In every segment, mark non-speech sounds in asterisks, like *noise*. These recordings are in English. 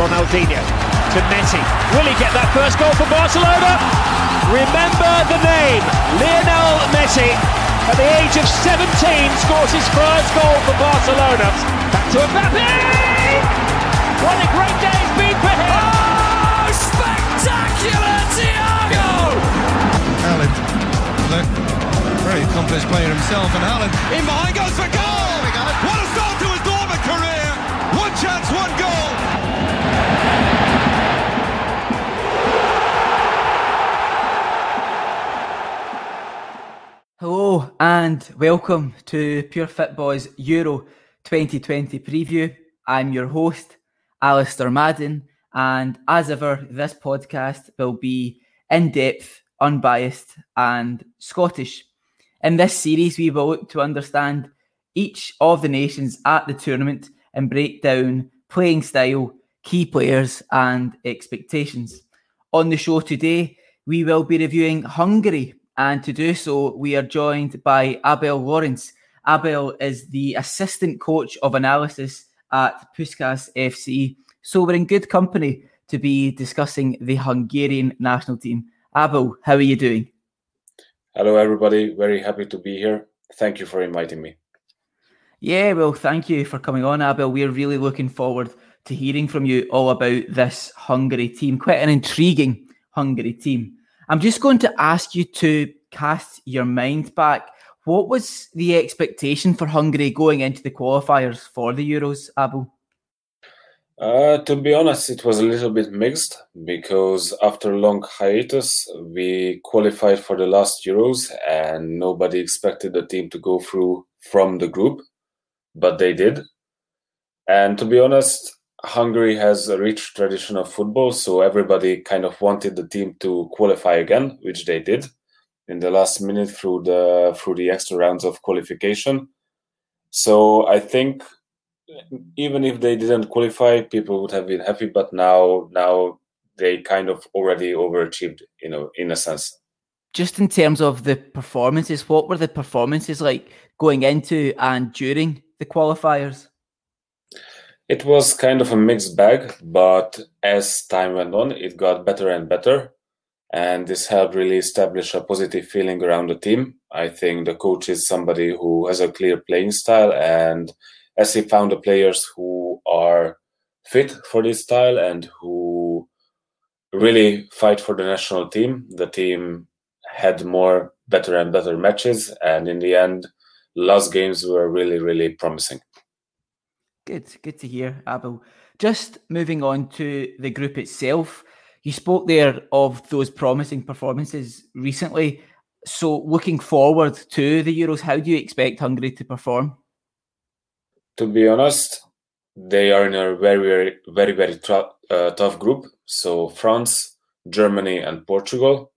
Ronaldinho to Messi. Will he get that first goal for Barcelona? Remember the name, Lionel Messi. At the age of 17, scores his first goal for Barcelona. Back to Mbappe! What a great day it's been for him! Oh, spectacular, Thiago! Haaland, look, very accomplished player himself, and Haaland in behind goes for goal! What a and welcome to Pure Fit Boys Euro 2020 preview. I'm your host, Alistair Madden, and as ever, this podcast will be in depth, unbiased, and Scottish. In this series, we will look to understand each of the nations at the tournament and break down playing style, key players, and expectations. On the show today, we will be reviewing Hungary, and to do so, we are joined by Abel Lawrence. Abel is the assistant coach of analysis at Puskas FC, so we're in good company to be discussing the Hungarian national team. Abel, how are you doing? Hello, everybody. Very happy to be here. Thank you for inviting me. Yeah, well, thank you for coming on, Abel. We're really looking forward to hearing from you all about this Hungary team. Quite an intriguing Hungary team. I'm just going to ask you to cast your mind back. What was the expectation for Hungary going into the qualifiers for the Euros, Abel? Uh, to be honest, it was a little bit mixed because after a long hiatus, we qualified for the last Euros and nobody expected the team to go through from the group, but they did. And to be honest, Hungary has a rich tradition of football, so everybody kind of wanted the team to qualify again, which they did in the last minute through the through the extra rounds of qualification. So I think even if they didn't qualify, people would have been happy. But now now they kind of already overachieved, you know, in a sense. Just in terms of the performances, what were the performances like going into and during the qualifiers? It was kind of a mixed bag, but as time went on, it got better and better. And this helped really establish a positive feeling around the team. I think the coach is somebody who has a clear playing style. And as he found the players who are fit for this style and who really fight for the national team, the team had more better and better matches. And in the end, last games were really, really promising. Good, good to hear, Abel. Just moving on to the group itself, you spoke there of those promising performances recently. So, looking forward to the Euros, how do you expect Hungary to perform? To be honest, they are in a very, very, very, very tra- uh, tough group. So, France, Germany, and Portugal.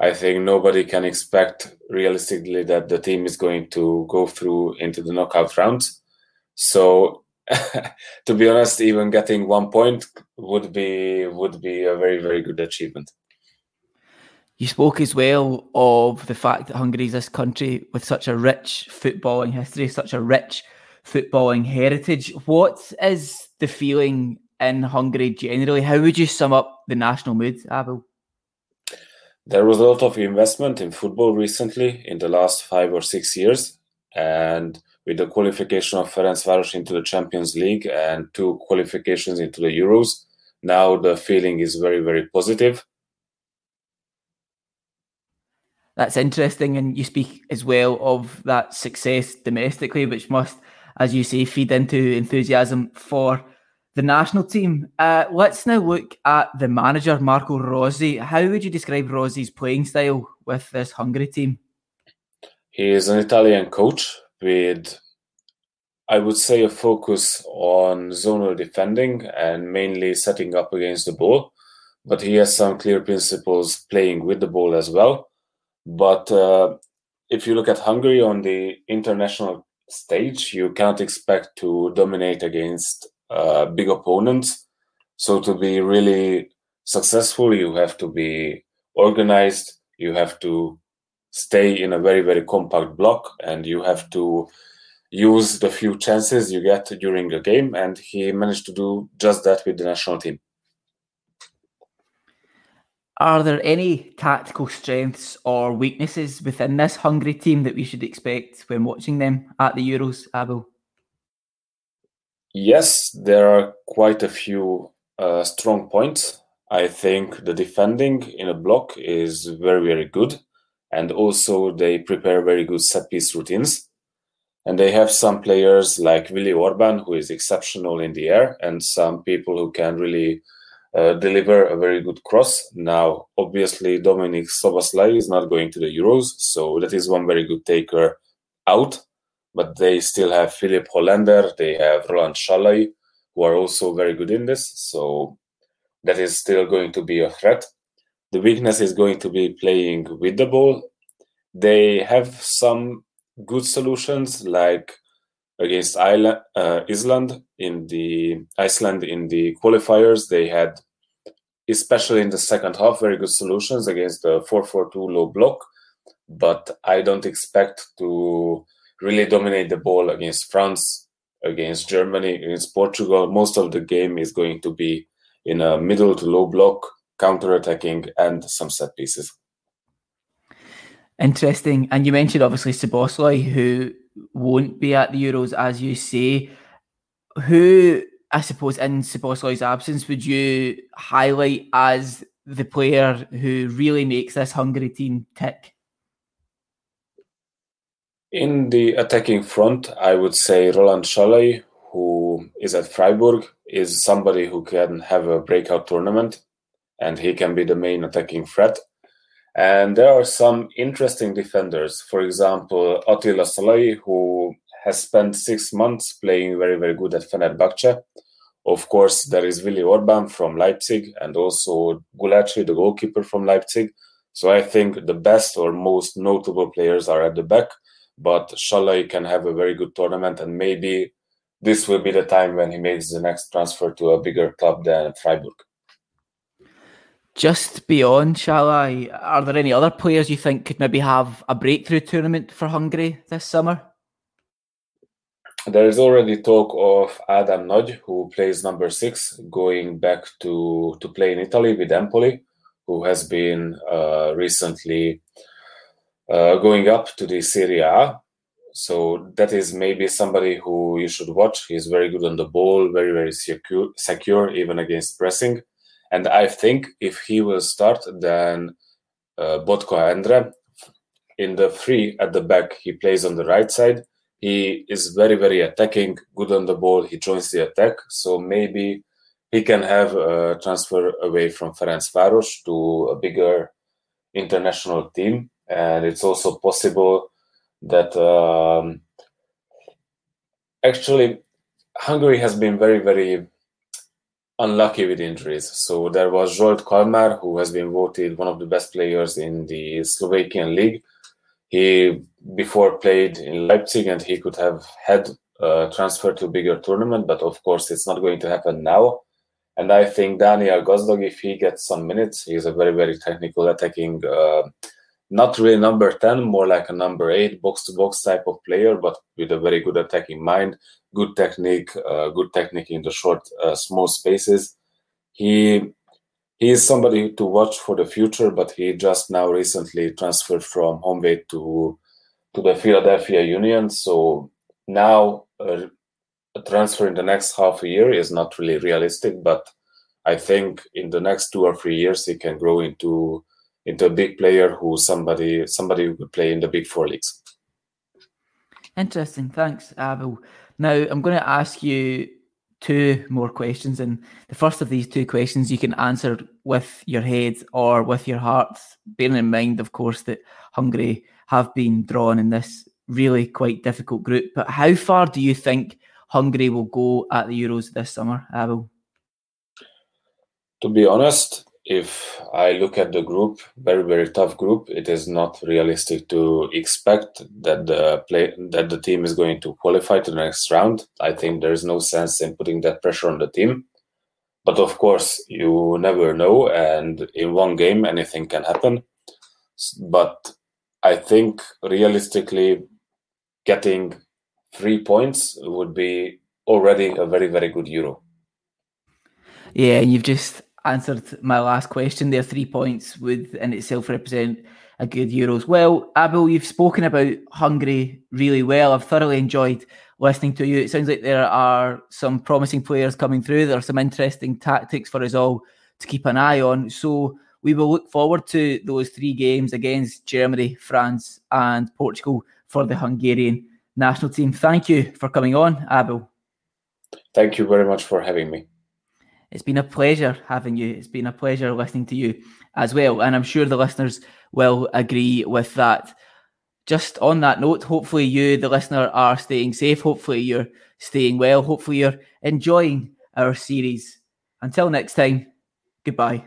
I think nobody can expect realistically that the team is going to go through into the knockout rounds. So *laughs* to be honest, even getting one point would be would be a very very good achievement. You spoke as well of the fact that Hungary is this country with such a rich footballing history, such a rich footballing heritage. What is the feeling in Hungary generally? How would you sum up the national mood, Abel? There was a lot of investment in football recently in the last five or six years, and with the qualification of Ferencváros into the Champions League and two qualifications into the Euros. Now the feeling is very, very positive. That's interesting. And you speak as well of that success domestically, which must, as you say, feed into enthusiasm for the national team. Uh, let's now look at the manager, Marco Rossi. How would you describe Rossi's playing style with this Hungary team? He is an Italian coach with I would say a focus on zonal defending and mainly setting up against the ball. But he has some clear principles playing with the ball as well. But uh, if you look at Hungary on the international stage, you can't expect to dominate against uh, big opponents. So to be really successful, you have to be organized. You have to stay in a very very compact block, and you have to use the few chances you get during a game, and he managed to do just that with the national team. Are there any tactical strengths or weaknesses within this Hungary team that we should expect when watching them at the Euros, Abel? Yes, there are quite a few uh, strong points. I think the defending in a block is very, very good. And also, they prepare very good set piece routines. And they have some players like Willi Orban, who is exceptional in the air, and some people who can really uh, deliver a very good cross. Now, obviously, Dominik Szoboszlai is not going to the Euros, so that is one very good taker out. But they still have Filip Holender, they have Roland Sallai, who are also very good in this. So that is still going to be a threat. The weakness is going to be playing with the ball. They have some good solutions, like against uh, Iceland in the Iceland in the qualifiers. They had, especially in the second half, very good solutions against the 4-4-2 low block. But I don't expect to really dominate the ball against France, against Germany, against Portugal. Most of the game is going to be in a middle to low block, counter attacking, and some set pieces. Interesting. And you mentioned obviously Szoboszlai, who won't be at the Euros, as you say. Who, I suppose, in Szoboszlai's absence, would you highlight as the player who really makes this Hungary team tick? In the attacking front, I would say Roland Sallai, who is at Freiburg, is somebody who can have a breakout tournament and he can be the main attacking threat. And there are some interesting defenders. For example, Attila Szalai, who has spent six months playing very, very good at Fenerbahce. Of course, there is Willi Orban from Leipzig and also Gulácsi, the goalkeeper from Leipzig. So I think the best or most notable players are at the back, but Sallai can have a very good tournament and maybe this will be the time when he makes the next transfer to a bigger club than Freiburg. Just beyond Sallai, are there any other players you think could maybe have a breakthrough tournament for Hungary this summer? There is already talk of Adam Nagy, who plays number six, going back to, to play in Italy with Empoli, who has been uh, recently uh, going up to the Serie A so that is maybe somebody who you should watch. He's very good on the ball, very very secure, secure even against pressing. And I think if he will start, then uh, Botka Endre in the free at the back, he plays on the right side. He is very very attacking, good on the ball. He joins the attack, so maybe he can have a transfer away from Ferencváros to a bigger international team. And it's also possible that um, actually Hungary has been very, very unlucky with injuries. So there was Zsolt Kalmár, who has been voted one of the best players in the Slovakian league. He before played in Leipzig and he could have had transfer to bigger tournament, but of course it's not going to happen now. And I think Daniel Gazdag, if he gets some minutes, he's a very, very technical attacking uh, not really number 10, more like a number 8 box to box type of player, but with a very good attacking mind, good technique, uh, good technique in the short, uh, small spaces. He he is somebody to watch for the future, but he just now recently transferred from Honvéd to to the Philadelphia Union. So now uh, a transfer in the next half a year is not really realistic, but I think in the next two or three years he can grow into into a big player who somebody somebody who could play in the big four leagues. Interesting, thanks, Abel. Now I'm going to ask you two more questions, and the first of these two questions you can answer with your head or with your heart, bearing in mind, of course, that Hungary have been drawn in this really quite difficult group. But how far do you think Hungary will go at the Euros this summer, Abel? To be honest, if I look at the group, very very tough group, it is not realistic to expect that the play that the team is going to qualify to the next round. I think there is no sense in putting that pressure on the team. But of course, you never know, and in one game anything can happen. But I think realistically, getting three points would be already a very, very good Euro. Yeah, you've just answered my last question there. Three points would in itself represent a good Euros. Well, Abel, you've spoken about Hungary really well. I've thoroughly enjoyed listening to you. It sounds like there are some promising players coming through. There are some interesting tactics for us all to keep an eye on. So we will look forward to those three games against Germany, France, and Portugal for the Hungarian national team. Thank you for coming on, Abel. Thank you very much for having me. It's been a pleasure having you. It's been a pleasure listening to you as well. And I'm sure the listeners will agree with that. Just on that note, hopefully you, the listener, are staying safe. Hopefully you're staying well. Hopefully you're enjoying our series. Until next time, goodbye.